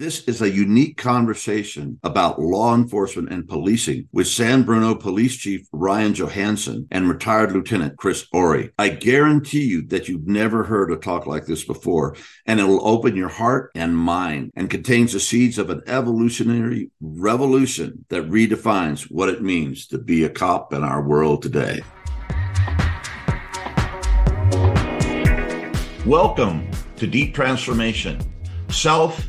This is a unique conversation about law enforcement and policing with San Bruno Police Chief Ryan Johansen and retired Lieutenant Chris Orrey. I guarantee you that you've never heard a talk like this before, and it will open your heart and mind and contains the seeds of an evolutionary revolution that redefines what it means to be a cop in our world today. Welcome to Deep Transformation. Self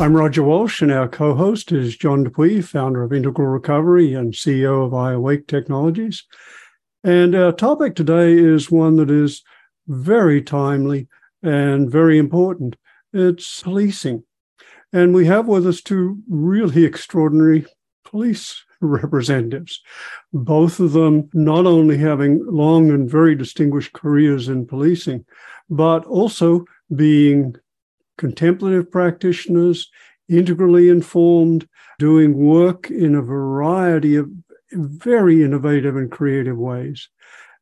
I'm Roger Walsh, and our co host is John Dupuy, founder of Integral Recovery and CEO of iAwake Technologies. And our topic today is one that is very timely and very important it's policing. And we have with us two really extraordinary police representatives, both of them not only having long and very distinguished careers in policing, but also being contemplative practitioners, integrally informed, doing work in a variety of very innovative and creative ways.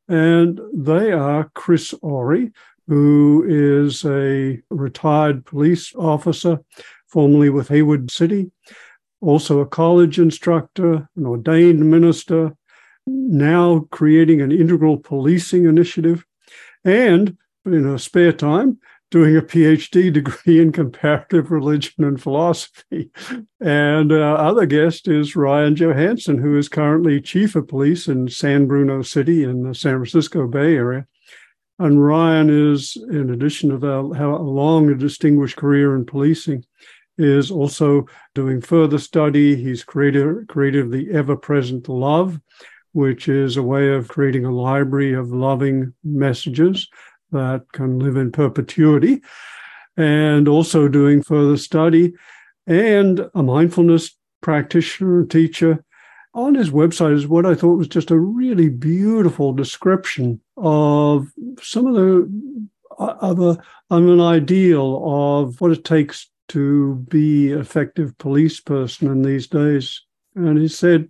And they are Chris Orrey, who is a retired police officer, formerly with Hayward City, also a college instructor, an ordained minister, now creating an integral policing initiative, and in her spare time, doing a PhD degree in comparative religion and philosophy. And uh, other guest is Ryan Johansen, who is currently chief of police in San Bruno City in the San Francisco Bay Area. And Ryan is, in addition to that, how long a distinguished career in policing, is also doing further study. He's created, created the Ever Present Love, which is a way of creating a library of loving messages that can live in perpetuity, and also doing further study, and a mindfulness practitioner, teacher. On his website is what I thought was just a really beautiful description of some of the uh, other, I'm an ideal of what it takes to be effective police person in these days. And he said,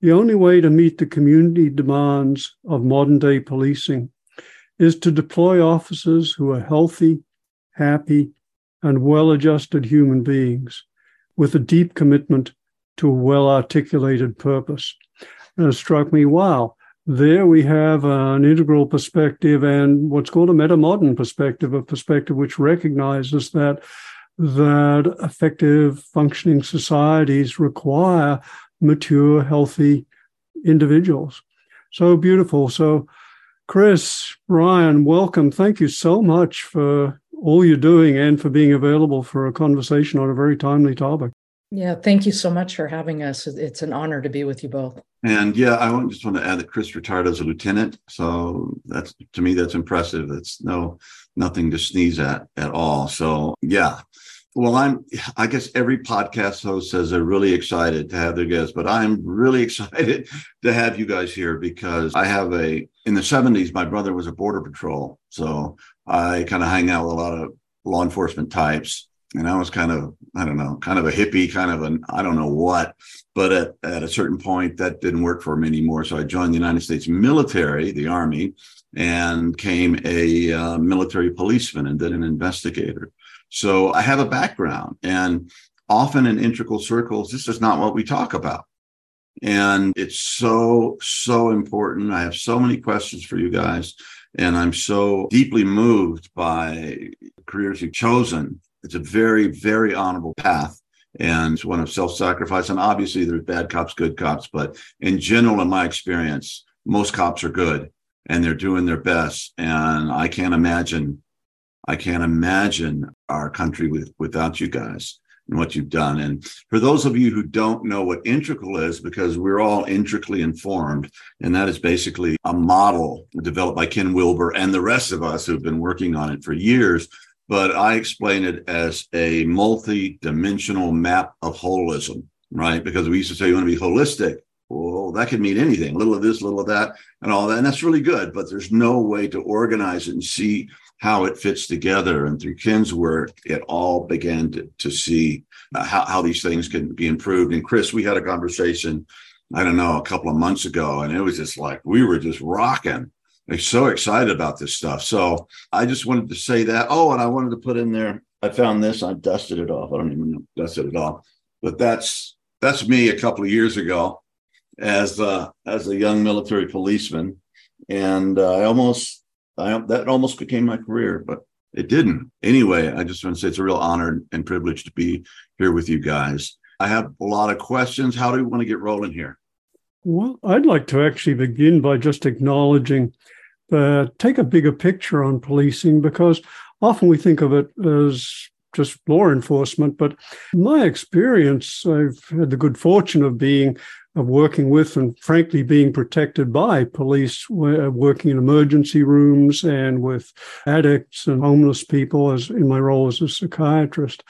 the only way to meet the community demands of modern day policing is to deploy officers who are healthy, happy, and well adjusted human beings with a deep commitment to a well articulated purpose. And it struck me, wow, there we have an integral perspective and what's called a metamodern perspective, a perspective which recognizes that that effective functioning societies require mature, healthy individuals. So beautiful. So Chris, Ryan, welcome. Thank you so much for all you're doing and for being available for a conversation on a very timely topic. Yeah, thank you so much for having us. It's an honor to be with you both. And yeah, I just want to add that Chris retired as a lieutenant, so that's to me that's impressive. That's no nothing to sneeze at at all. So yeah, well, I'm, I guess every podcast host says they're really excited to have their guests, but I'm really excited to have you guys here because I have a, in the 70s, my brother was a border patrol. So I kind of hang out with a lot of law enforcement types. And I was kind of, I don't know, kind of a hippie, kind of an, I don't know what. But at, at a certain point, that didn't work for me anymore. So I joined the United States military, the Army, and became a uh, military policeman and then an investigator. So I have a background, and often in integral circles, this is not what we talk about. And it's so, so important. I have so many questions for you guys, and I'm so deeply moved by careers you've chosen. It's a very, very honorable path and one of self-sacrifice. And obviously there's bad cops, good cops, but in general, in my experience, most cops are good and they're doing their best. And I can't imagine I can't imagine our country with, without you guys and what you've done. And for those of you who don't know what integral is, because we're all intricately informed, and that is basically a model developed by Ken Wilber and the rest of us who've been working on it for years but I explain it as a multi-dimensional map of holism, right? Because we used to say you want to be holistic. Well, that could mean anything, a little of this, a little of that, and all that. And that's really good, but there's no way to organize it and see how it fits together. And through Ken's work, it all began to, to see uh, how, how these things can be improved. And Chris, we had a conversation, I don't know, a couple of months ago, and it was just like we were just rocking. I'm so excited about this stuff. So I just wanted to say that. Oh, and I wanted to put in there. I found this. I dusted it off. I don't even know dusted it off, but that's that's me a couple of years ago as uh, as a young military policeman, and uh, I almost I, that almost became my career, but it didn't. Anyway, I just want to say it's a real honor and privilege to be here with you guys. I have a lot of questions. How do we want to get rolling here? Well, I'd like to actually begin by just acknowledging, uh, take a bigger picture on policing because often we think of it as just law enforcement. But my experience, I've had the good fortune of being of working with and frankly being protected by police working in emergency rooms and with addicts and homeless people as in my role as a psychiatrist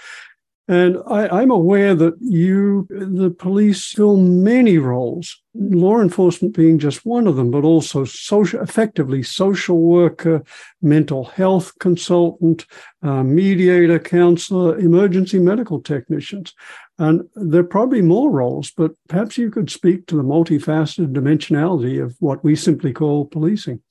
and I, am aware that you, the police, fill many roles, law enforcement being just one of them, but also social, effectively social worker, mental health consultant, uh, mediator, counselor, emergency medical technicians. And there are probably more roles, but perhaps you could speak to the multifaceted dimensionality of what we simply call policing.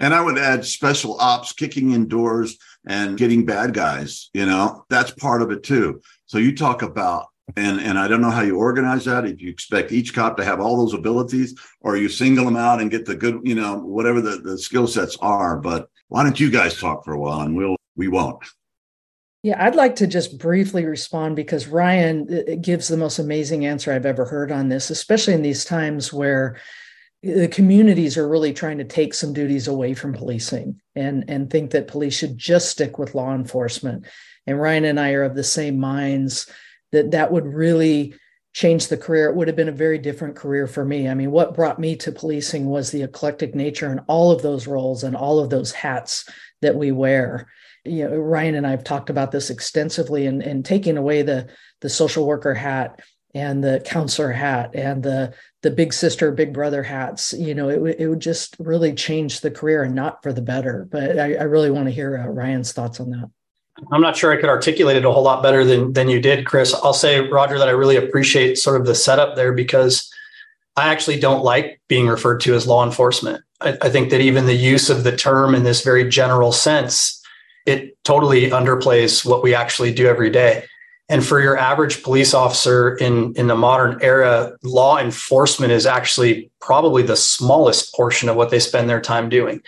And I would add special ops, kicking in doors and getting bad guys, you know, that's part of it too. So you talk about, and, and I don't know how you organize that. If you expect each cop to have all those abilities or you single them out and get the good, you know, whatever the, the skill sets are. But why don't you guys talk for a while and we'll, we won't. Yeah, I'd like to just briefly respond because Ryan uh, gives the most amazing answer I've ever heard on this, especially in these times where uh, the communities are really trying to take some duties away from policing and and think that police should just stick with law enforcement. And ryan and i are of the same minds that that would really change the career. It would have been a very different career for me. I mean what brought me to policing was the eclectic nature and all of those roles and all of those hats that we wear you know ryan and i've talked about this extensively and, and taking away the the social worker hat and the counselor hat and the the big sister big brother hats. You know it, it would just really change the career and not for the better. But i, I really want to hear uh, ryan's thoughts on that. I'm not sure i could articulate it a whole lot better than than you did chris. I'll say roger that i really appreciate sort of the setup there because i actually don't like being referred to as law enforcement. I, I think that even the use of the term in this very general sense it totally underplays what we actually do every day and for your average police officer in, in the modern era, law enforcement is actually probably the smallest portion of what they spend their time doing.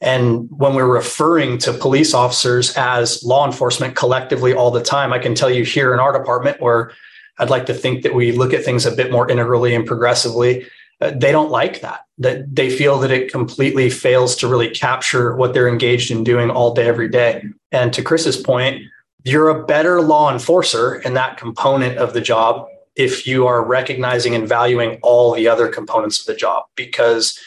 And when we're referring to police officers as law enforcement collectively all the time, I can tell you here in our department, where I'd like to think that we look at things a bit more integrally and progressively, uh, they don't like that. That they feel that it completely fails to really capture what they're engaged in doing all day, every day. And to Chris's point, you're a better law enforcer in that component of the job if you are recognizing and valuing all the other components of the job because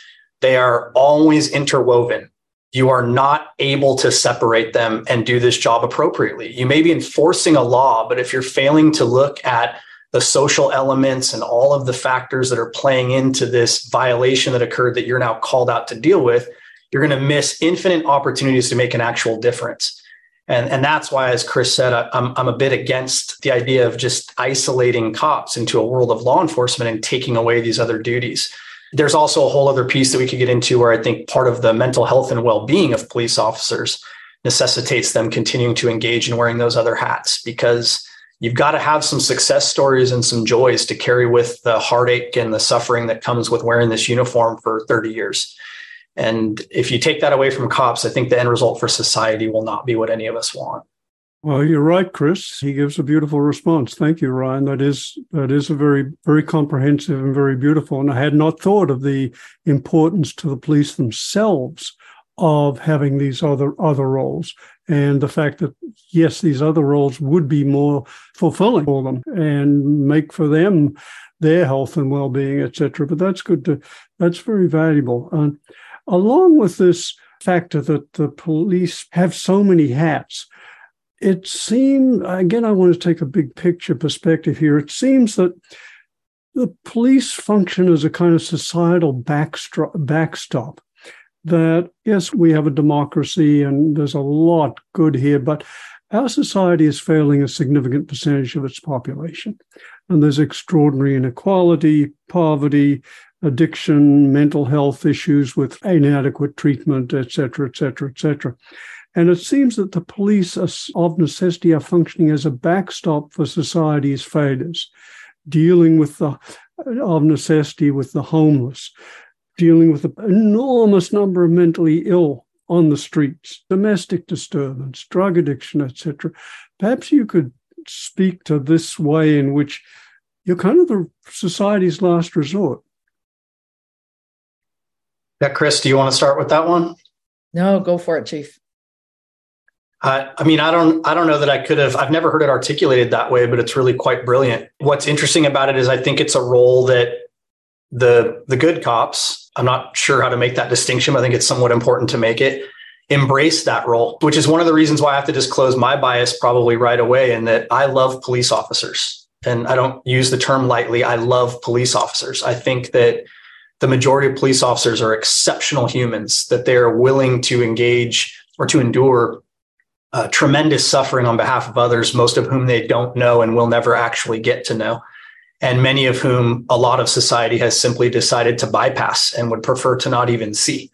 they are always interwoven. You are not able to separate them and do this job appropriately. You may be enforcing a law, but if you're failing to look at the social elements and all of the factors that are playing into this violation that occurred that you're now called out to deal with, you're going to miss infinite opportunities to make an actual difference. And, and that's why, as Chris said, I, I'm, I'm a bit against the idea of just isolating cops into a world of law enforcement and taking away these other duties. There's also a whole other piece that we could get into where I think part of the mental health and well being of police officers necessitates them continuing to engage in wearing those other hats because you've got to have some success stories and some joys to carry with the heartache and the suffering that comes with wearing this uniform for 30 years. And if you take that away from cops, I think the end result for society will not be what any of us want. Well, you're right, Chris. He gives a beautiful response. Thank you, Ryan. That is that is a very very comprehensive and very beautiful. And I had not thought of the importance to the police themselves of having these other other roles and the fact that yes, these other roles would be more fulfilling for them and make for them their health and well-being, etc. But that's good to that's very valuable. Uh, along with this factor that the police have so many hats, it seems, again, I want to take a big picture perspective here. It seems that the police function as a kind of societal backstop. That, yes, we have a democracy and there's a lot good here, but our society is failing a significant percentage of its population. And there's extraordinary inequality, poverty, addiction, mental health issues with inadequate treatment, et cetera, et cetera, et cetera. And it seems that the police are, of necessity are functioning as a backstop for society's failures, dealing with the of necessity with the homeless, dealing with an enormous number of mentally ill on the streets, domestic disturbance, drug addiction, etc. Perhaps you could speak to this way in which you're kind of the society's last resort. Yeah, Chris, do you want to start with that one? No, go for it, Chief. Uh, I mean, I don't, I don't know that I could have. I've never heard it articulated that way, but it's really quite brilliant. What's interesting about it is, I think it's a role that the the good cops. I'm not sure how to make that distinction. But I think it's somewhat important to make it embrace that role, which is one of the reasons why I have to disclose my bias probably right away. And that I love police officers, and I don't use the term lightly. I love police officers. I think that the majority of police officers are exceptional humans. That they are willing to engage or to endure uh, tremendous suffering on behalf of others, most of whom they don't know and will never actually get to know. And many of whom a lot of society has simply decided to bypass and would prefer to not even see.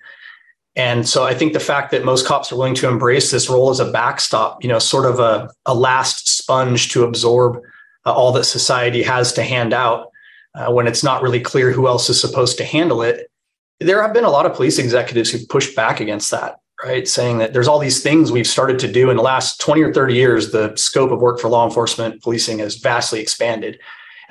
And so I think the fact that most cops are willing to embrace this role as a backstop, you know, sort of a, a last sponge to absorb uh, all that society has to hand out uh, when it's not really clear who else is supposed to handle it. There have been a lot of police executives who've pushed back against that right? Saying that there's all these things we've started to do in the last 20 or 30 years, the scope of work for law enforcement policing has vastly expanded.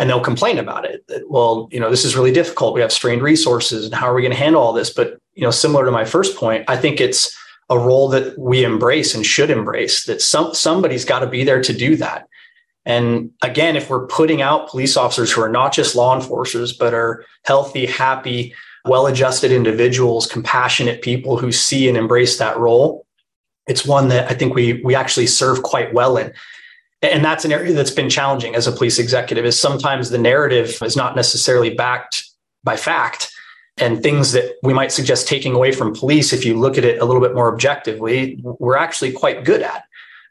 And they'll complain about it. That, well, you know, this is really difficult. We have strained resources, and how are we going to handle all this? But you know, similar to my first point, I think it's a role that we embrace and should embrace. That some somebody's got to be there to do that. And again, if we're putting out police officers who are not just law enforcers, but are healthy, happy, well adjusted individuals, compassionate people who see and embrace that role. It's one that I think we we actually serve quite well in. And that's an area that's been challenging as a police executive is sometimes the narrative is not necessarily backed by fact. And things that we might suggest taking away from police if you look at it a little bit more objectively we're actually quite good at.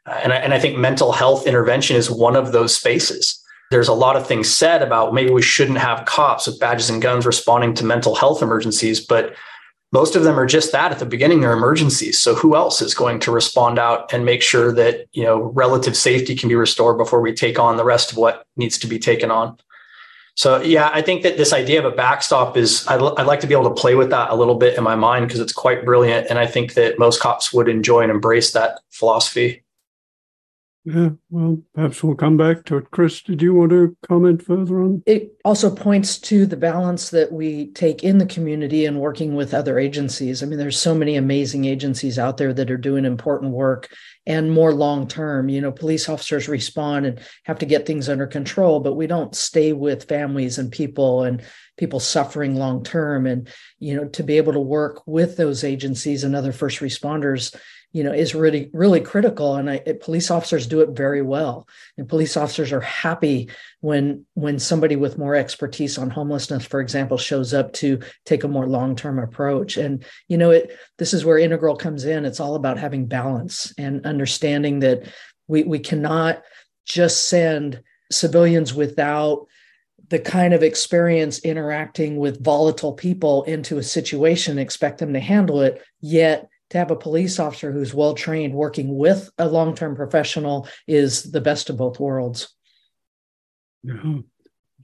Uh, and I, and I think mental health intervention is one of those spaces. There's a lot of things said about maybe we shouldn't have cops with badges and guns responding to mental health emergencies, but most of them are just that at the beginning they're emergencies. So who else is going to respond out and make sure that you know relative safety can be restored before we take on the rest of what needs to be taken on? So yeah i think that this idea of a backstop is i'd, I'd like to be able to play with that a little bit in my mind because it's quite brilliant and i think that most cops would enjoy and embrace that philosophy yeah, well, perhaps we'll come back to it. Chris, did you want to comment further on? It also points to the balance that we take in the community and working with other agencies. I mean, there's so many amazing agencies out there that are doing important work and more long term. You know, police officers respond and have to get things under control, but we don't stay with families and people and people suffering long term. And, you know, to be able to work with those agencies and other first responders you know is really really critical and I, police officers do it very well. And police officers are happy when when somebody with more expertise on homelessness for example shows up to take a more long-term approach. And you know it this is where integral comes in. It's all about having balance and understanding that we we cannot just send civilians without the kind of experience interacting with volatile people into a situation expect them to handle it yet to have a police officer who's well trained working with a long term professional is the best of both worlds. Yeah,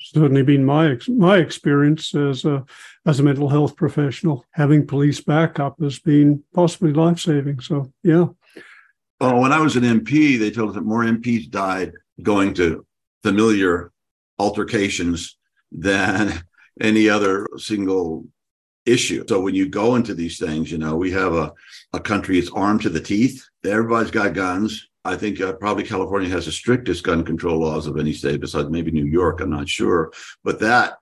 certainly been my my experience as a as a mental health professional. Having police backup has been possibly life saving. So yeah. Well, when I was an MP, they told us that more MPs died going to familiar altercations than any other single issue. So when you go into these things, you know, we have a, a country that's armed to the teeth. Everybody's got guns. I think uh, probably California has the strictest gun control laws of any state besides maybe New York. I'm not sure. But that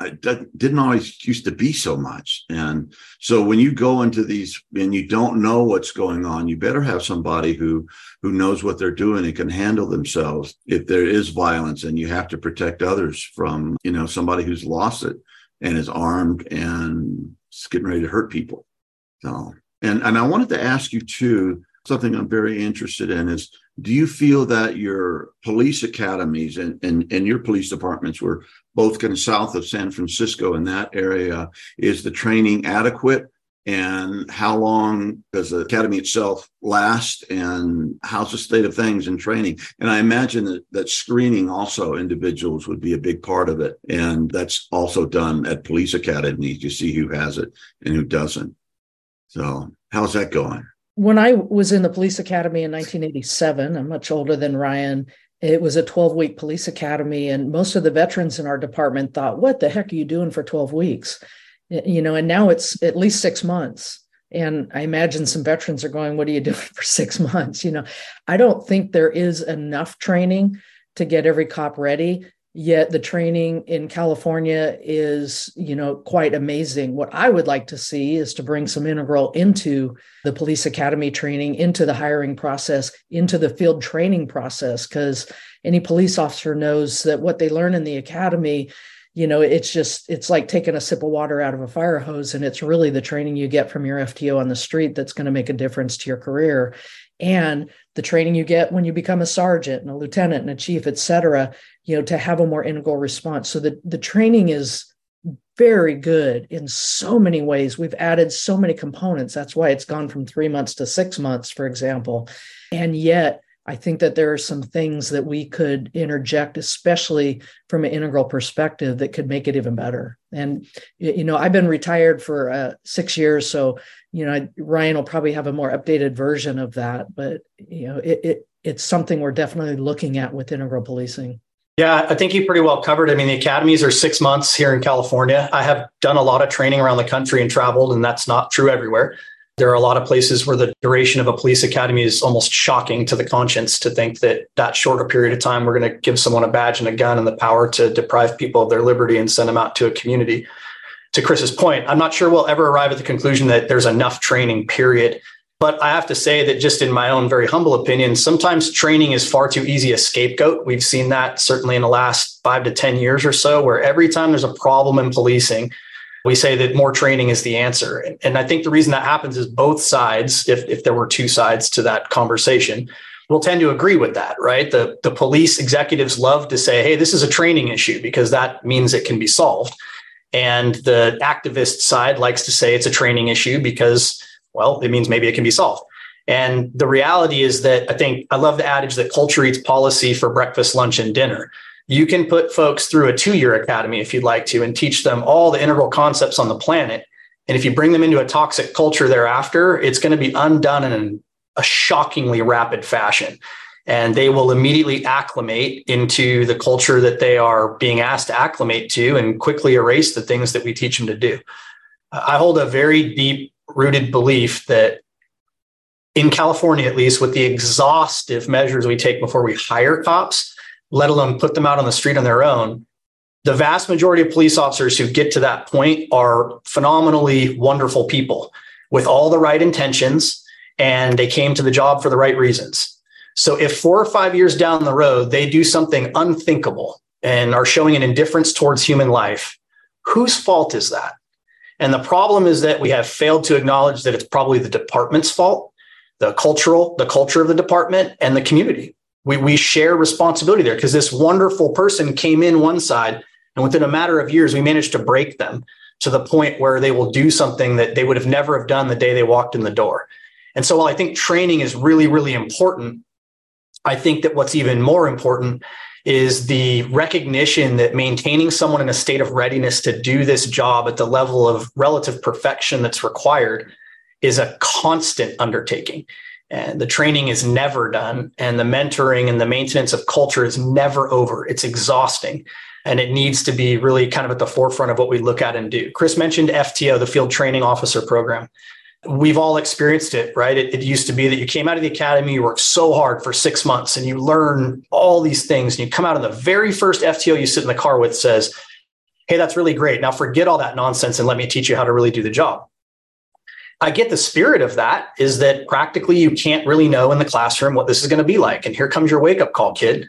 it didn't always used to be so much. And so when you go into these and you don't know what's going on, you better have somebody who who knows what they're doing and can handle themselves if there is violence and you have to protect others from, you know, somebody who's lost it and is armed and is getting ready to hurt people. So and and I wanted to ask you too, something I'm very interested in is do you feel that your police academies and, and, and your police departments were both kind of south of San Francisco in that area? Is the training adequate? And how long does the academy itself last? And how's the state of things in training? And I imagine that, that screening also individuals would be a big part of it. And that's also done at police academies. You see who has it and who doesn't. So how's that going? when I was in the police academy in 1987, I'm much older than Ryan. It was a 12 week police academy, and most of the veterans in our department thought, What the heck are you doing for 12 weeks? You know, and now it's at least six months. And I imagine some veterans are going, What are you doing for six months? You know, I don't think there is enough training to get every cop ready yet the training in california is you know quite amazing what i would like to see is to bring some integral into the police academy training into the hiring process into the field training process because any police officer knows that what they learn in the academy you know it's just it's like taking a sip of water out of a fire hose and it's really the training you get from your fto on the street that's going to make a difference to your career. And the training you get when you become a sergeant and a lieutenant and a chief et cetera you know to have a more integral response. So the, the training is very good in so many ways. We've added so many components. That's why it's gone from three months to six months for example. And yet i think that there are some things that we could interject especially from an integral perspective that could make it even better and you know i've been retired for uh, six years so you know ryan will probably have a more updated version of that but you know it, it it's something we're definitely looking at with integral policing yeah, I think you pretty well covered. I mean, the academies are six months here in California. I have done a lot of training around the country and traveled, and that's not true everywhere. There are a lot of places where the duration of a police academy is almost shocking to the conscience to think that that shorter period of time, we're going to give someone a badge and a gun and the power to deprive people of their liberty and send them out to a community. To Chris's point, I'm not sure we'll ever arrive at the conclusion that there's enough training, period. But I have to say that just in my own very humble opinion, sometimes training is far too easy a scapegoat. We've seen that certainly in the last five to 10 years or so, where every time there's a problem in policing, we say that more training is the answer. And I think the reason that happens is both sides, if, if there were two sides to that conversation, will tend to agree with that, right? The, the police executives love to say, hey, this is a training issue because that means it can be solved. And the activist side likes to say it's a training issue because well, it means maybe it can be solved. And the reality is that I think I love the adage that culture eats policy for breakfast, lunch, and dinner. You can put folks through a two year academy if you'd like to and teach them all the integral concepts on the planet. And if you bring them into a toxic culture thereafter, it's going to be undone in a shockingly rapid fashion. And they will immediately acclimate into the culture that they are being asked to acclimate to and quickly erase the things that we teach them to do. I hold a very deep rooted belief that in California, at least, with the exhaustive measures we take before we hire cops, let alone put them out on the street on their own, the vast majority of police officers who get to that point are phenomenally wonderful people with all the right intentions and they came to the job for the right reasons. So if four or five years down the road they do something unthinkable and are showing an indifference towards human life, whose fault is that? And the problem is that we have failed to acknowledge that it's probably the department's fault, the cultural, the culture of the department, and the community. We, we share responsibility there because this wonderful person came in one side, and within a matter of years, we managed to break them to the point where they will do something that they would have never have done the day they walked in the door. And so while I think training is really, really important, I think that what's even more important is the recognition that maintaining someone in a state of readiness to do this job at the level of relative perfection that's required is a constant undertaking. And the training is never done, and the mentoring and the maintenance of culture is never over. It's exhausting. And it needs to be really kind of at the forefront of what we look at and do. Chris mentioned FTO, the Field Training Officer Program we've all experienced it, right? It, it, used to be that you came out of the academy, you worked so hard for six months and you learn all these things. And you come out of the very first FTO you sit in the car with says, hey, that's really great. Now forget all that nonsense and let me teach you how to really do the job. I get the spirit of that is that practically you can't really know in the classroom what this is going to be like. And here comes your wake up call, kid.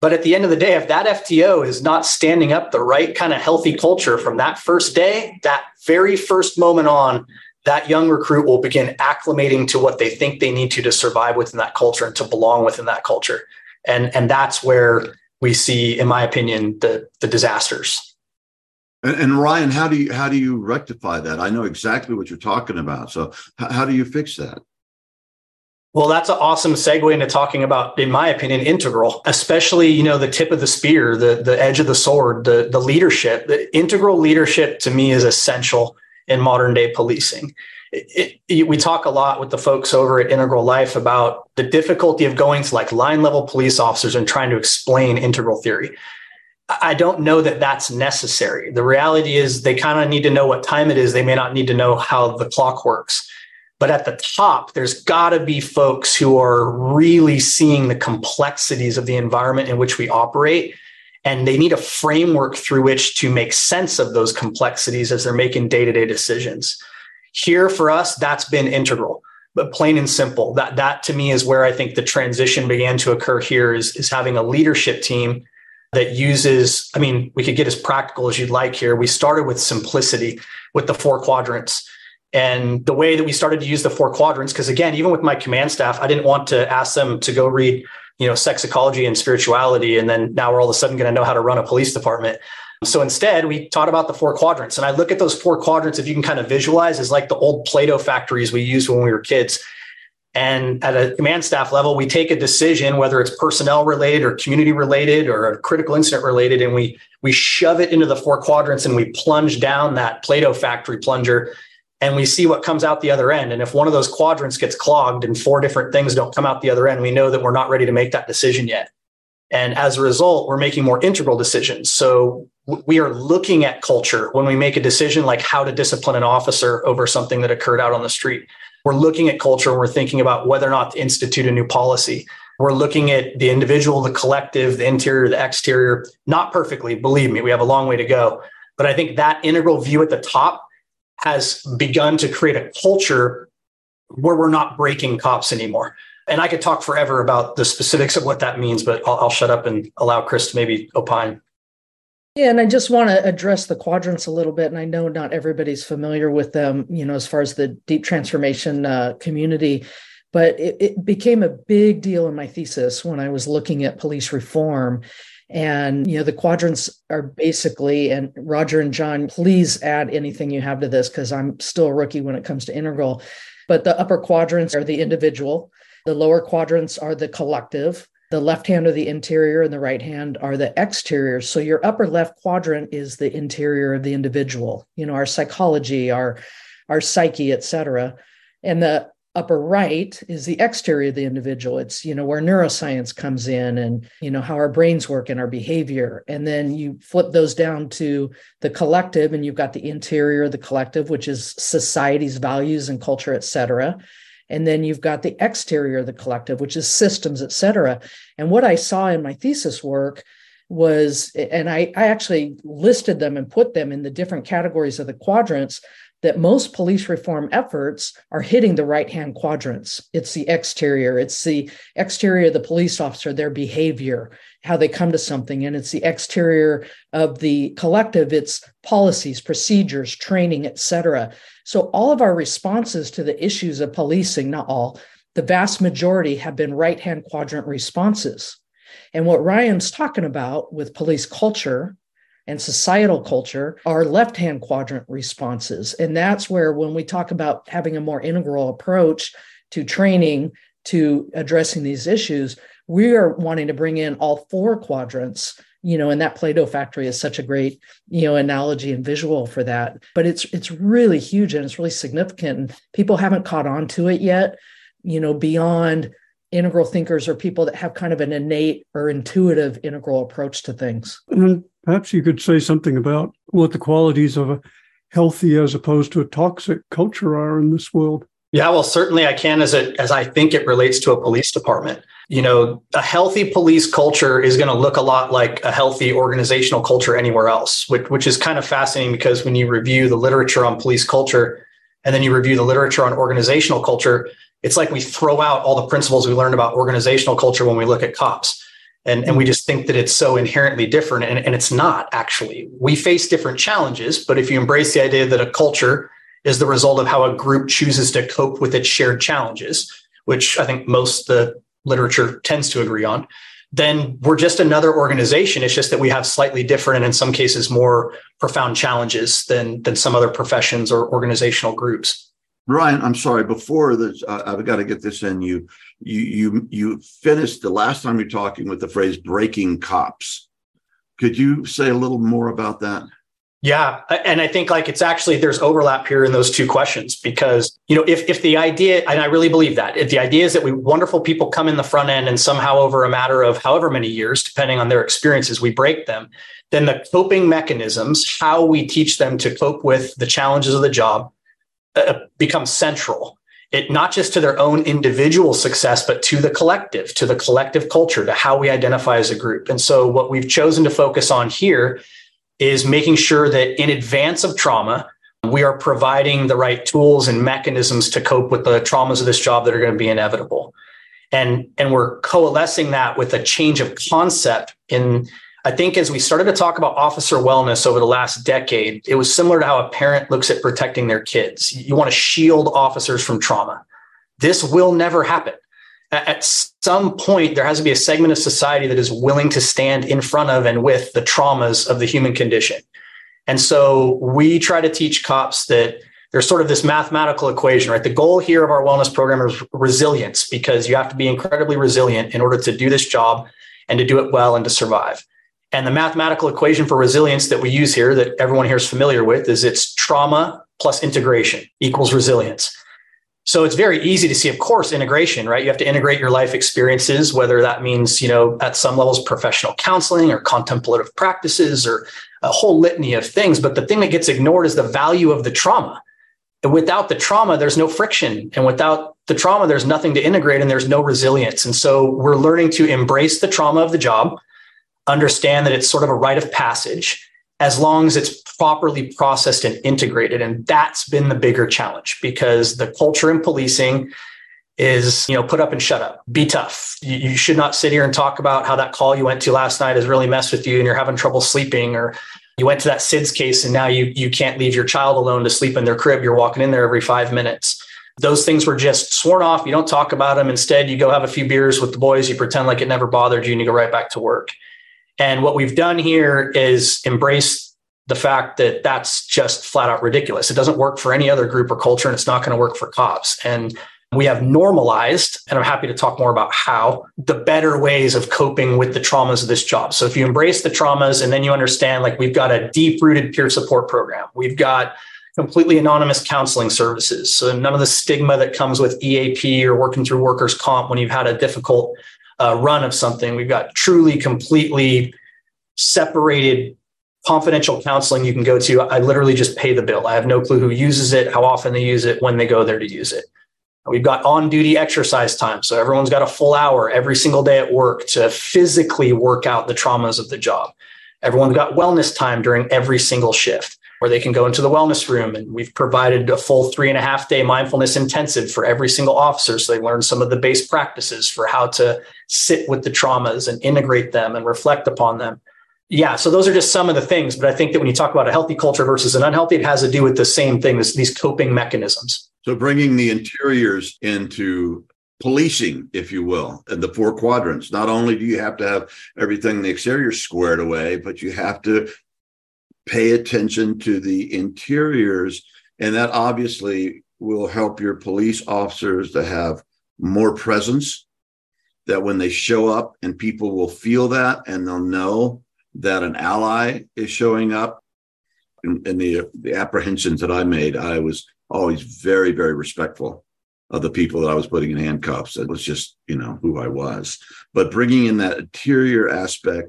But at the end of the day, if that FTO is not standing up the right kind of healthy culture from that first day, that very first moment on, that young recruit will begin acclimating to what they think they need to to survive within that culture and to belong within that culture. And, and that's where we see, in my opinion, the, the disasters. And, and Ryan, how do you how do you rectify that? I know exactly what you're talking about. So how, do you fix that? Well, that's an awesome segue into talking about, in my opinion, integral, especially, you know, the tip of the spear, the, the edge of the sword, the, the leadership. The integral leadership to me is essential in modern day policing. It, it, we talk a lot with the folks over at Integral Life about the difficulty of going to like line level police officers and trying to explain integral theory. I don't know that that's necessary. The reality is they kind of need to know what time it is. They may not need to know how the clock works. But at the top, there's got to be folks who are really seeing the complexities of the environment in which we operate. And they need a framework through which to make sense of those complexities as they're making day to day decisions. Here for us, that's been integral, but plain and simple. That, that to me is where I think the transition began to occur here is, is having a leadership team that uses, I mean, we could get as practical as you'd like here. We started with simplicity with the four quadrants and the way that we started to use the four quadrants, because again, even with my command staff, I didn't want to ask them to go read, you know, sex ecology and spirituality. And then now we're all of a sudden going to know how to run a police department. So instead, we taught about the four quadrants. And I look at those four quadrants, if you can kind of visualize, as like the old Play Doh factories we used when we were kids. And at a command staff level, we take a decision, whether it's personnel related or community related or a critical incident related, and we we shove it into the four quadrants and we plunge down that Play Doh factory plunger and we see what comes out the other end. And if one of those quadrants gets clogged and four different things don't come out the other end, we know that we're not ready to make that decision yet. And as a result, we're making more integral decisions. So we are looking at culture when we make a decision like how to discipline an officer over something that occurred out on the street. We're looking at culture and we're thinking about whether or not to institute a new policy. We're looking at the individual, the collective, the interior, the exterior, not perfectly, believe me, we have a long way to go. But I think that integral view at the top has begun to create a culture where we're not breaking cops anymore. And I could talk forever about the specifics of what that means, but I'll, I'll shut up and allow Chris to maybe opine. Yeah, and I just want to address the quadrants a little bit. And I know not everybody's familiar with them, you know, as far as the deep transformation uh, community, but it, it became a big deal in my thesis when I was looking at police reform and, you know, the quadrants are basically, and Roger and John, please add anything you have to this because I'm still a rookie when it comes to integral. But the upper quadrants are the individual, the lower quadrants are the collective. The left hand are the interior and the right hand are the exterior. So your upper left quadrant is the interior of the individual, you know, our psychology, our our psyche, et cetera. And the upper right is the exterior of the individual it's you know where neuroscience comes in and you know how our brains work and our behavior and then you flip those down to the collective and you've got the interior of the collective which is society's values and culture et cetera and then you've got the exterior of the collective which is systems et cetera and what i saw in my thesis work was and I, I actually listed them and put them in the different categories of the quadrants that most police reform efforts are hitting the right hand quadrants. It's the exterior, it's the exterior of the police officer, their behavior, how they come to something, and it's the exterior of the collective, it's policies, procedures, training, etc. So all of our responses to the issues of policing, not all, the vast majority have been right hand quadrant responses. And what Ryan's talking about with police culture and societal culture are left hand quadrant responses. And that's where, when we talk about having a more integral approach to training, to addressing these issues, we are wanting to bring in all four quadrants you know and that play-doh factory is such a great you know analogy and visual for that but it's it's really huge and it's really significant and people haven't caught on to it yet you know beyond integral thinkers or people that have kind of an innate or intuitive integral approach to things and Perhaps you could say something about what the qualities of a healthy as opposed to a toxic culture are in this world. Yeah, well, certainly I can as it as I think it relates to a police department. You know, a healthy police culture is going to look a lot like a healthy organizational culture anywhere else, which, which is kind of fascinating because when you review the literature on police culture and then you review the literature on organizational culture, it's like we throw out all the principles we learned about organizational culture when we look at cops. And, and we just think that it's so inherently different. And, and it's not actually. We face different challenges, but if you embrace the idea that a culture is the result of how a group chooses to cope with its shared challenges, which I think most the literature tends to agree on, then we're just another organization. It's just that we have slightly different and in some cases more profound challenges than than some other professions or organizational groups. Ryan, I'm sorry. Before this, uh, I've got to get this in. You, you, you, you finished the last time you're talking with the phrase "breaking cops." Could you say a little more about that? Yeah, and I think like it's actually there's overlap here in those two questions because you know if if the idea and I really believe that if the idea is that we wonderful people come in the front end and somehow over a matter of however many years depending on their experiences we break them then the coping mechanisms how we teach them to cope with the challenges of the job uh, becomes central. It not just to their own individual success but to the collective to the collective culture to how we identify as a group. And so what we've chosen to focus on here is making sure that in advance of trauma, we are providing the right tools and mechanisms to cope with the traumas of this job that are going to be inevitable. And, and we're coalescing that with a change of concept in I think as we started to talk about officer wellness over the last decade, it was similar to how a parent looks at protecting their kids. You want to shield officers from trauma. This will never happen at some point there has to be a segment of society that is willing to stand in front of and with the traumas of the human condition. And so we try to teach cops that there's sort of this mathematical equation right? The goal here of our wellness program is resilience because you have to be incredibly resilient in order to do this job and to do it well and to survive. And the mathematical equation for resilience that we use here that everyone here is familiar with is it's trauma plus integration equals resilience so it's very easy to see, of course, integration, right? You have to integrate your life experiences, whether that means, you know, at some levels, professional counseling or contemplative practices or a whole litany of things. But the thing that gets ignored is the value of the trauma. And without the trauma, there's no friction. And without the trauma, there's nothing to integrate and there's no resilience. And so we're learning to embrace the trauma of the job, understand that it's sort of a rite of passage as long as it's properly processed and integrated. And that's been the bigger challenge because the culture in policing is, you know, put up and shut up, be tough. You, you, should not sit here and talk about how that call you went to last night has really messed with you and you're having trouble sleeping or you went to that SIDS case and now you you can't leave your child alone to sleep in their crib. You're walking in there every five minutes. Those things were just sworn off. You don't talk about them. Instead, you go have a few beers with the boys. You pretend like it never bothered you and you go right back to work. And what we've done here is embrace the fact that that's just flat out ridiculous. It doesn't work for any other group or culture, and it's not going to work for cops. And we have normalized, and I'm happy to talk more about how the better ways of coping with the traumas of this job. So if you embrace the traumas and then you understand, like we've got a deep rooted peer support program, we've got completely anonymous counseling services. So none of the stigma that comes with EAP or working through workers' comp when you've had a difficult uh, run of something. We've got truly, completely separated confidential counseling you can go to. I literally just pay the bill. I have no clue who uses it, how often they use it, when they go there to use it. We've got on duty exercise time. So everyone's got a full hour every single day at work to physically work out the traumas of the job. Everyone's got wellness time during every single shift where they can go into the wellness room. And we've provided a full three and a half day mindfulness intensive for every single officer. So they learn some of the base practices for how to sit with the traumas and integrate them and reflect upon them. Yeah, so those are just some of the things. But I think that when you talk about a healthy culture versus an unhealthy, it has to do with the same thing, this, these coping mechanisms. So bringing the interiors into policing, if you will, and the four quadrants. Not only do you have to have everything in the exterior squared away, but you have to pay attention to the interiors. And that obviously will help your police officers to have more presence, that when they show up and people will feel that and they'll know that an ally is showing up. In the, the apprehensions that I made, I was always very, very respectful of the people that I was putting in handcuffs. It was just, you know, who I was. But bringing in that interior aspect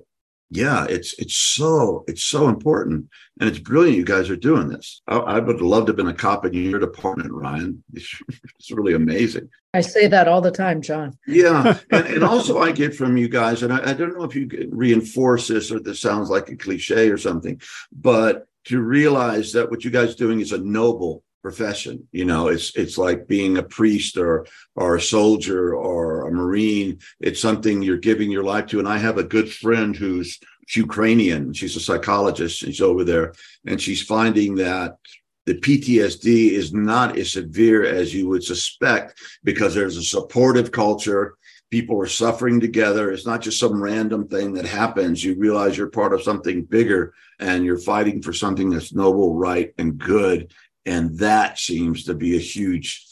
yeah, it's it's so it's so important, and it's brilliant. You guys are doing this. I, I would love to have been a cop in your department, Ryan. It's, it's really amazing. I say that all the time, John. Yeah, and, and also I get from you guys, and I, I don't know if you reinforce this or this sounds like a cliche or something, but to realize that what you guys are doing is a noble profession you know it's it's like being a priest or or a soldier or a marine it's something you're giving your life to and i have a good friend who's ukrainian she's a psychologist she's over there and she's finding that the PTSD is not as severe as you would suspect because there's a supportive culture. People are suffering together. It's not just some random thing that happens. You realize you're part of something bigger and you're fighting for something that's noble, right, and good and that seems to be a huge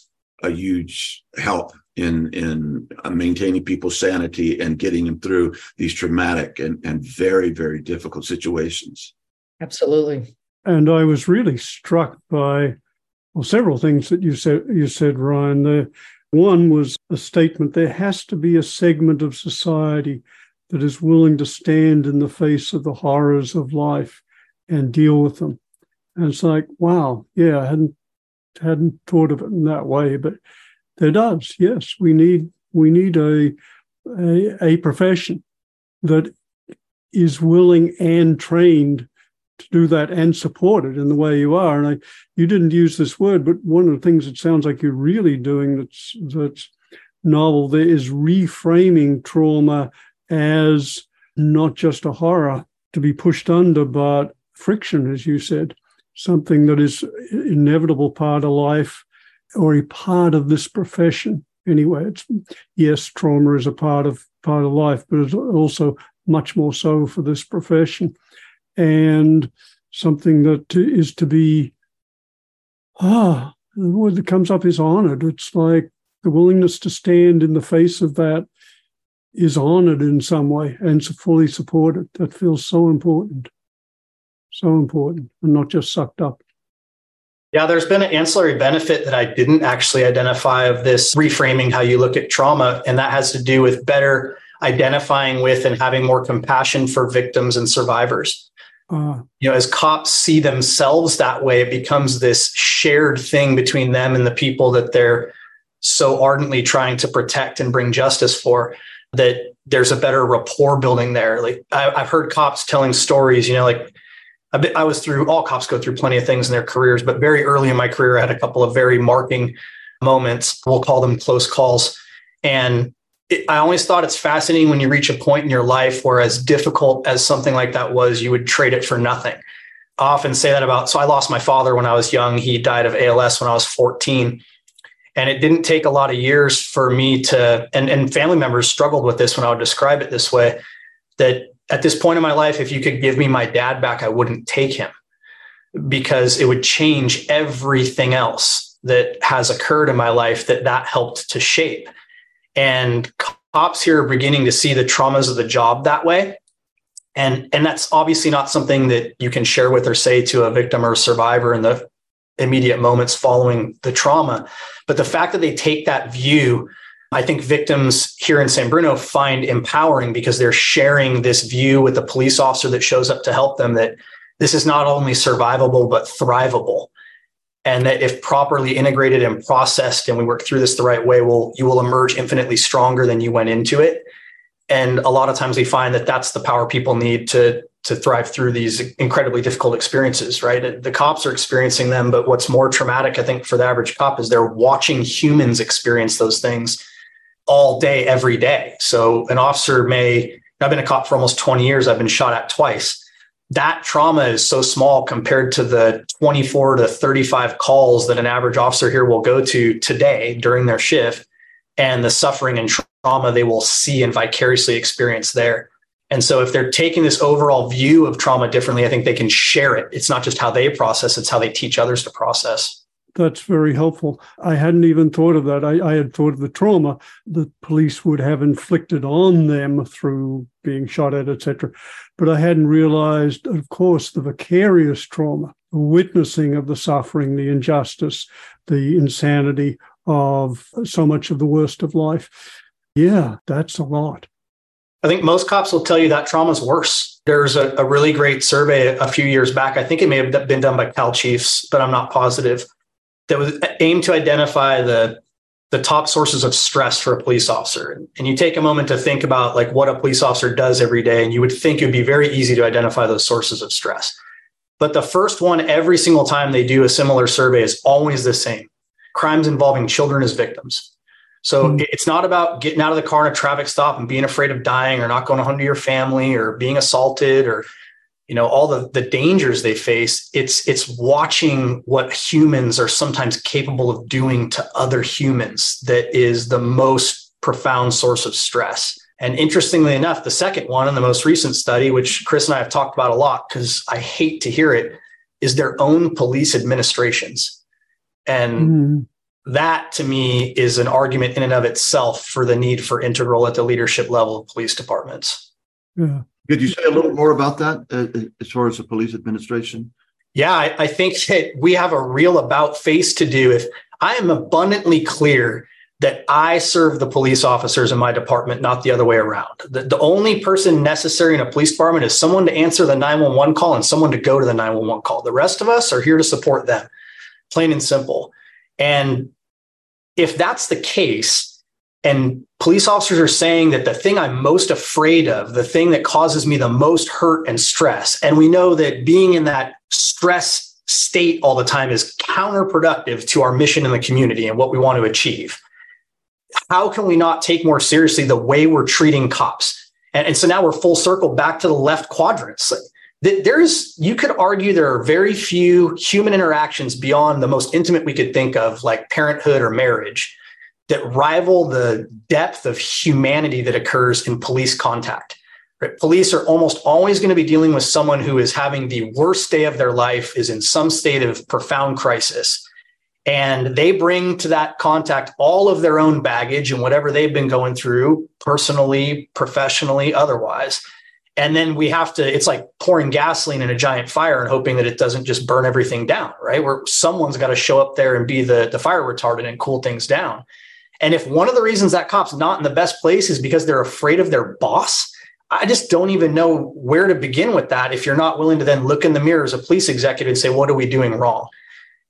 a huge help in in uh, maintaining people's sanity and getting them through these traumatic and and very very difficult situations. Absolutely. And i was really struck by well several things that you said you said ryan. The one was a statement there has to be a segment of society that is willing to stand in the face of the horrors of life and deal with them and it's like, wow, yeah, I hadn't hadn't thought of it in that way, but there does. Yes, we need we need a a, a profession that is willing and trained to do that and support it in the way you are. And I, you didn't use this word, but one of the things it sounds like you're really doing that's that's novel there is reframing trauma as not just a horror to be pushed under, but friction, as you said something that is inevitable part of life or a part of this profession. Anyway it's yes trauma is a part of part of life but it's also much more so for this profession. And something that is to be ah the word that comes up is honored. It's like the willingness to stand in the face of that is honored in some way and fully supported. That feels so important so important and not just sucked up. Yeah, there's been an ancillary benefit that I didn't actually identify of this reframing how you look at trauma. And that has to do with better identifying with and having more compassion for victims and survivors. Uh, you know, as cops see themselves that way, it becomes this shared thing between them and the people that they're so ardently trying to protect and bring justice for that there's a better rapport building there. Like I, I've heard cops telling stories, you know, like I was through all cops go through plenty of things in their careers, but very early in my career, I had a couple of very marking moments. We'll call them close calls. And it, I always thought it's fascinating when you reach a point in your life where, as difficult as something like that was, you would trade it for nothing. I often say that about, so I lost my father when I was young. He died of ALS when I was 14. And it didn't take a lot of years for me to, and, and family members struggled with this when I would describe it this way, that at this point in my life, if you could give me my dad back, I wouldn't take him because it would change everything else that has occurred in my life that that helped to shape. And cops here are beginning to see the traumas of the job that way. And, and that's obviously not something that you can share with or say to a victim or a survivor in the immediate moments following the trauma. But the fact that they take that view I think victims here in San Bruno find empowering because they're sharing this view with the police officer that shows up to help them that this is not only survivable, but thrivable. And that if properly integrated and processed and we work through this the right way, will you will emerge infinitely stronger than you went into it. And a lot of times we find that that's the power people need to to thrive through these incredibly difficult experiences, right? The cops are experiencing them, but what's more traumatic, I think, for the average cop is they're watching humans experience those things all day, every day. So an officer may, I've been a cop for almost 20 years, I've been shot at twice. That trauma is so small compared to the 24 to 35 calls that an average officer here will go to today during their shift and the suffering and trauma they will see and vicariously experience there. And so, if they're taking this overall view of trauma differently, I think they can share it. It's not just how they process, it's how they teach others to process that's very helpful. I hadn't even thought of that. I, I, had thought of the trauma that police would have inflicted on them through being shot at, etc. But I hadn't realized, of course, the vicarious trauma, the witnessing of the suffering, the injustice, the insanity of so much of the worst of life. Yeah, that's a lot. I think most cops will tell you that trauma is worse. There's a, a, really great survey a few years back. I think it may have been done by Cal Chiefs, but I'm not positive. That was aimed to identify the the top sources of stress for a police officer. And you take a moment to think about like what a police officer does every day, and you would think it would be very easy to identify those sources of stress. But the first one, every single time they do a similar survey, is always the same crimes involving children as victims. So mm-hmm. it's not about getting out of the car in a traffic stop and being afraid of dying or not going home to your family or being assaulted or you know all the the dangers they face it's it's watching what humans are sometimes capable of doing to other humans that is the most profound source of stress. And interestingly enough the second one in the most recent study which chris and i have talked about a lot because i hate to hear it is their own police administrations. And mm. that to me is an argument in and of itself for the need for integral at the leadership level of police departments. Yeah could you say a little more about that uh, uh, as far as the police administration? Yeah, I, I think that we have a real about face to do. If I am abundantly clear that I serve the police officers in my department, not the other way around. The, the, only person necessary in a police department is someone to answer the 911 call and someone to go to the 911 call. The rest of us are here to support them, plain and simple. And if that's the case, and police officers are saying that the thing I'm most afraid of, the thing that causes me the most hurt and stress, and we know that being in that stress state all the time is counterproductive to our mission in the community and what we want to achieve. How can we not take more seriously the way we're treating cops? And, and so now we're full circle back to the left quadrants. There's, you could argue there are very few human interactions beyond the most intimate we could think of, like parenthood or marriage that rival the depth of humanity that occurs in police contact. Right? Police are almost always going to be dealing with someone who is having the worst day of their life, is in some state of profound crisis. And they bring to that contact all of their own baggage and whatever they've been going through personally, professionally, otherwise. And then we have to, it's like pouring gasoline in a giant fire and hoping that it doesn't just burn everything down, right? Where someone's got to show up there and be the, the fire retardant and cool things down. And if one of the reasons that cop's not in the best place is because they're afraid of their boss, I just don't even know where to begin with that if you're not willing to then look in the mirror as a police executive and say, what are we doing wrong?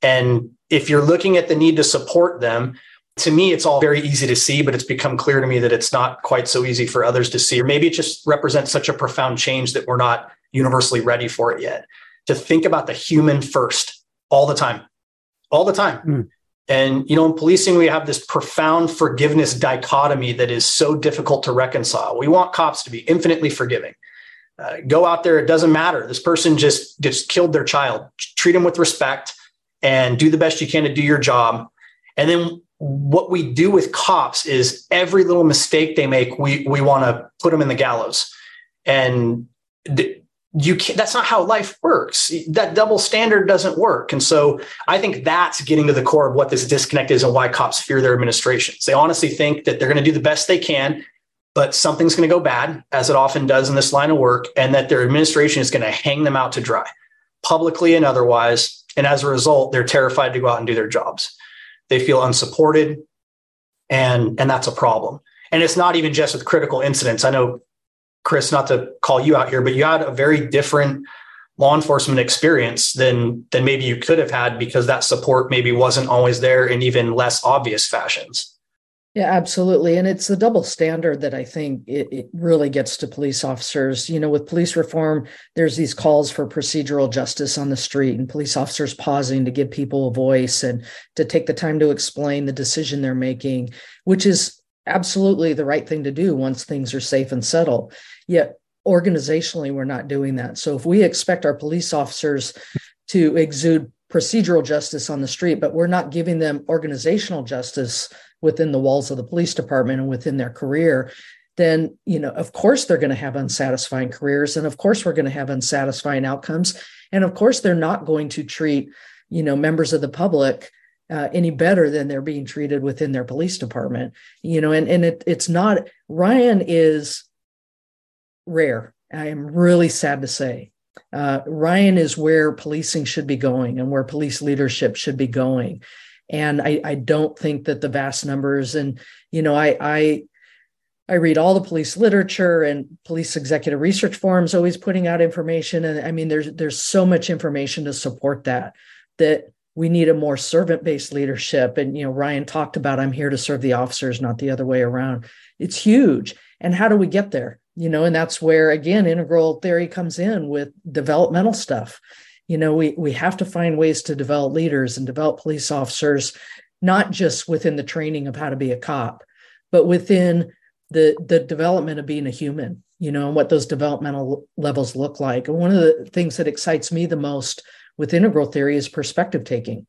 And if you're looking at the need to support them, to me, it's all very easy to see, but it's become clear to me that it's not quite so easy for others to see. Or maybe it just represents such a profound change that we're not universally ready for it yet. To think about the human first all the time, all the time. Mm. And, you know, in policing, we have this profound forgiveness dichotomy that is so difficult to reconcile. We want cops to be infinitely forgiving. Uh, go out there, it doesn't matter. This person just, just killed their child. Treat them with respect and do the best you can to do your job. And then what we do with cops is every little mistake they make, we, we want to put them in the gallows. And you can't, that's not how life works. That double standard doesn't work. And so I think that's getting to the core of what this disconnect is and why cops fear their administrations. They honestly think that they're going to do the best they can, but something's going to go bad, as it often does in this line of work, and that their administration is going to hang them out to dry, publicly and otherwise. And as a result, they're terrified to go out and do their jobs. They feel unsupported, and, and that's a problem. And it's not even just with critical incidents. I know Chris, not to call you out here, but you had a very different law enforcement experience than than maybe you could have had because that support maybe wasn't always there in even less obvious fashions. Yeah, absolutely. And it's the double standard that I think it, it, really gets to police officers. You know, with police reform, there's these calls for procedural justice on the street and police officers pausing to give people a voice and to take the time to explain the decision they're making, which is absolutely the right thing to do once things are safe and settled. Yet organizationally, we're not doing that. So if we expect our police officers to exude procedural justice on the street, but we're not giving them organizational justice within the walls of the police department and within their career, then you know of course they're going to have unsatisfying careers and of course we're going to have unsatisfying outcomes and of course they're not going to treat you know members of the public uh, any better than they're being treated within their police department you know and and it, it's not ryan is rare. I am really sad to say. Uh, Ryan is where policing should be going and where police leadership should be going. And I, I don't think that the vast numbers and, you know, I, I, I read all the police literature and police executive research forums always putting out information. And I mean, there's there's so much information to support that that we need a more servant-based leadership. And you know, Ryan talked about I'm here to serve the officers, not the other way around. It's huge. And how do we get there? You know, and that's where again integral theory comes in with developmental stuff. You know, we we have to find ways to develop leaders and develop police officers, not just within the training of how to be a cop, but within the the development of being a human you know and what those developmental levels look like and one of the things that excites me the most with integral theory is perspective taking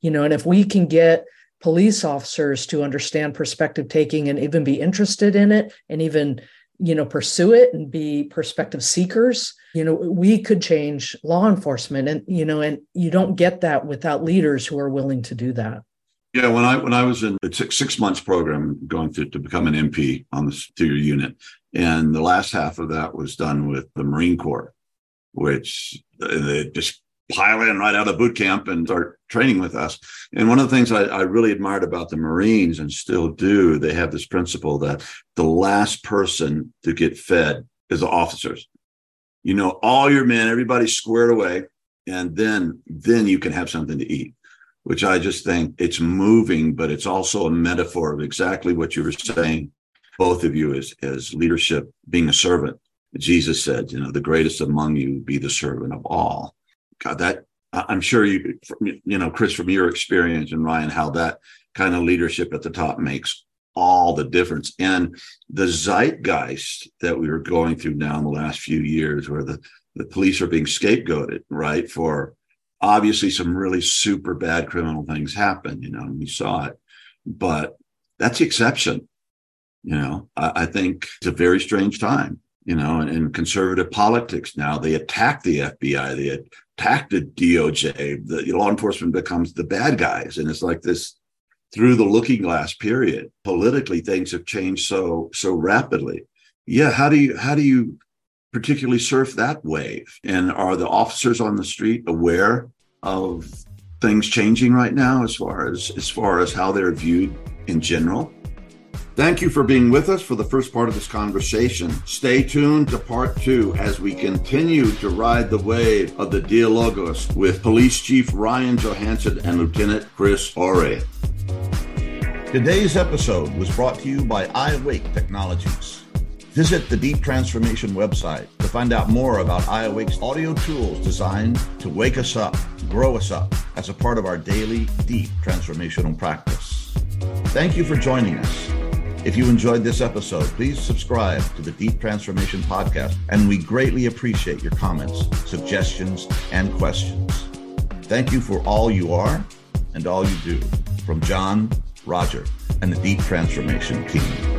you know and if we can get police officers to understand perspective taking and even be interested in it and even you know pursue it and be perspective seekers you know we could change law enforcement and you know and you don't get that without leaders who are willing to do that. Yeah, when I when I was in the six, six months program going through to become an MP on the studio unit, and the last half of that was done with the Marine Corps, which uh, they just pile in right out of boot camp and start training with us. And one of the things I, I really admired about the Marines and still do, they have this principle that the last person to get fed is the officers. You know, all your men, everybody's squared away, and then then you can have something to eat which I just think it's moving, but it's also a metaphor of exactly what you were saying, both of you as, as leadership, being a servant. Jesus said, you know, the greatest among you be the servant of all. God, that I'm sure you, you know, Chris, from your experience and Ryan, how that kind of leadership at the top makes all the difference. And the zeitgeist that we were going through now in the last few years, where the, the police are being scapegoated, right, for obviously some really super bad criminal things happen, you know, and we saw it, but that's the exception. You know, I, I think it's a very strange time, you know, and in conservative politics now, they attack the FBI, they attack the DOJ, the law enforcement becomes the bad guys. And it's like this through the looking glass period. Politically, things have changed so so rapidly. Yeah, how do you how do you particularly surf that wave? And are the officers on the street aware of things changing right now as far as as far as how they're viewed in general? Thank you for being with us for the first part of this conversation. Stay tuned to part two as we continue to ride the wave of the Dialogos with Police Chief Ryan Johansen and Lieutenant Chris Orrey. Today's episode was brought to you by iAwake Technologies. Visit the Deep Transformation website to find out more about iAwake's audio tools designed to wake us up, grow us up as a part of our daily deep transformational practice. Thank you for joining us. If you enjoyed this episode, please subscribe to the Deep Transformation Podcast, and we greatly appreciate your comments, suggestions, and questions. Thank you for all you are and all you do. From John, Roger, and the Deep Transformation team.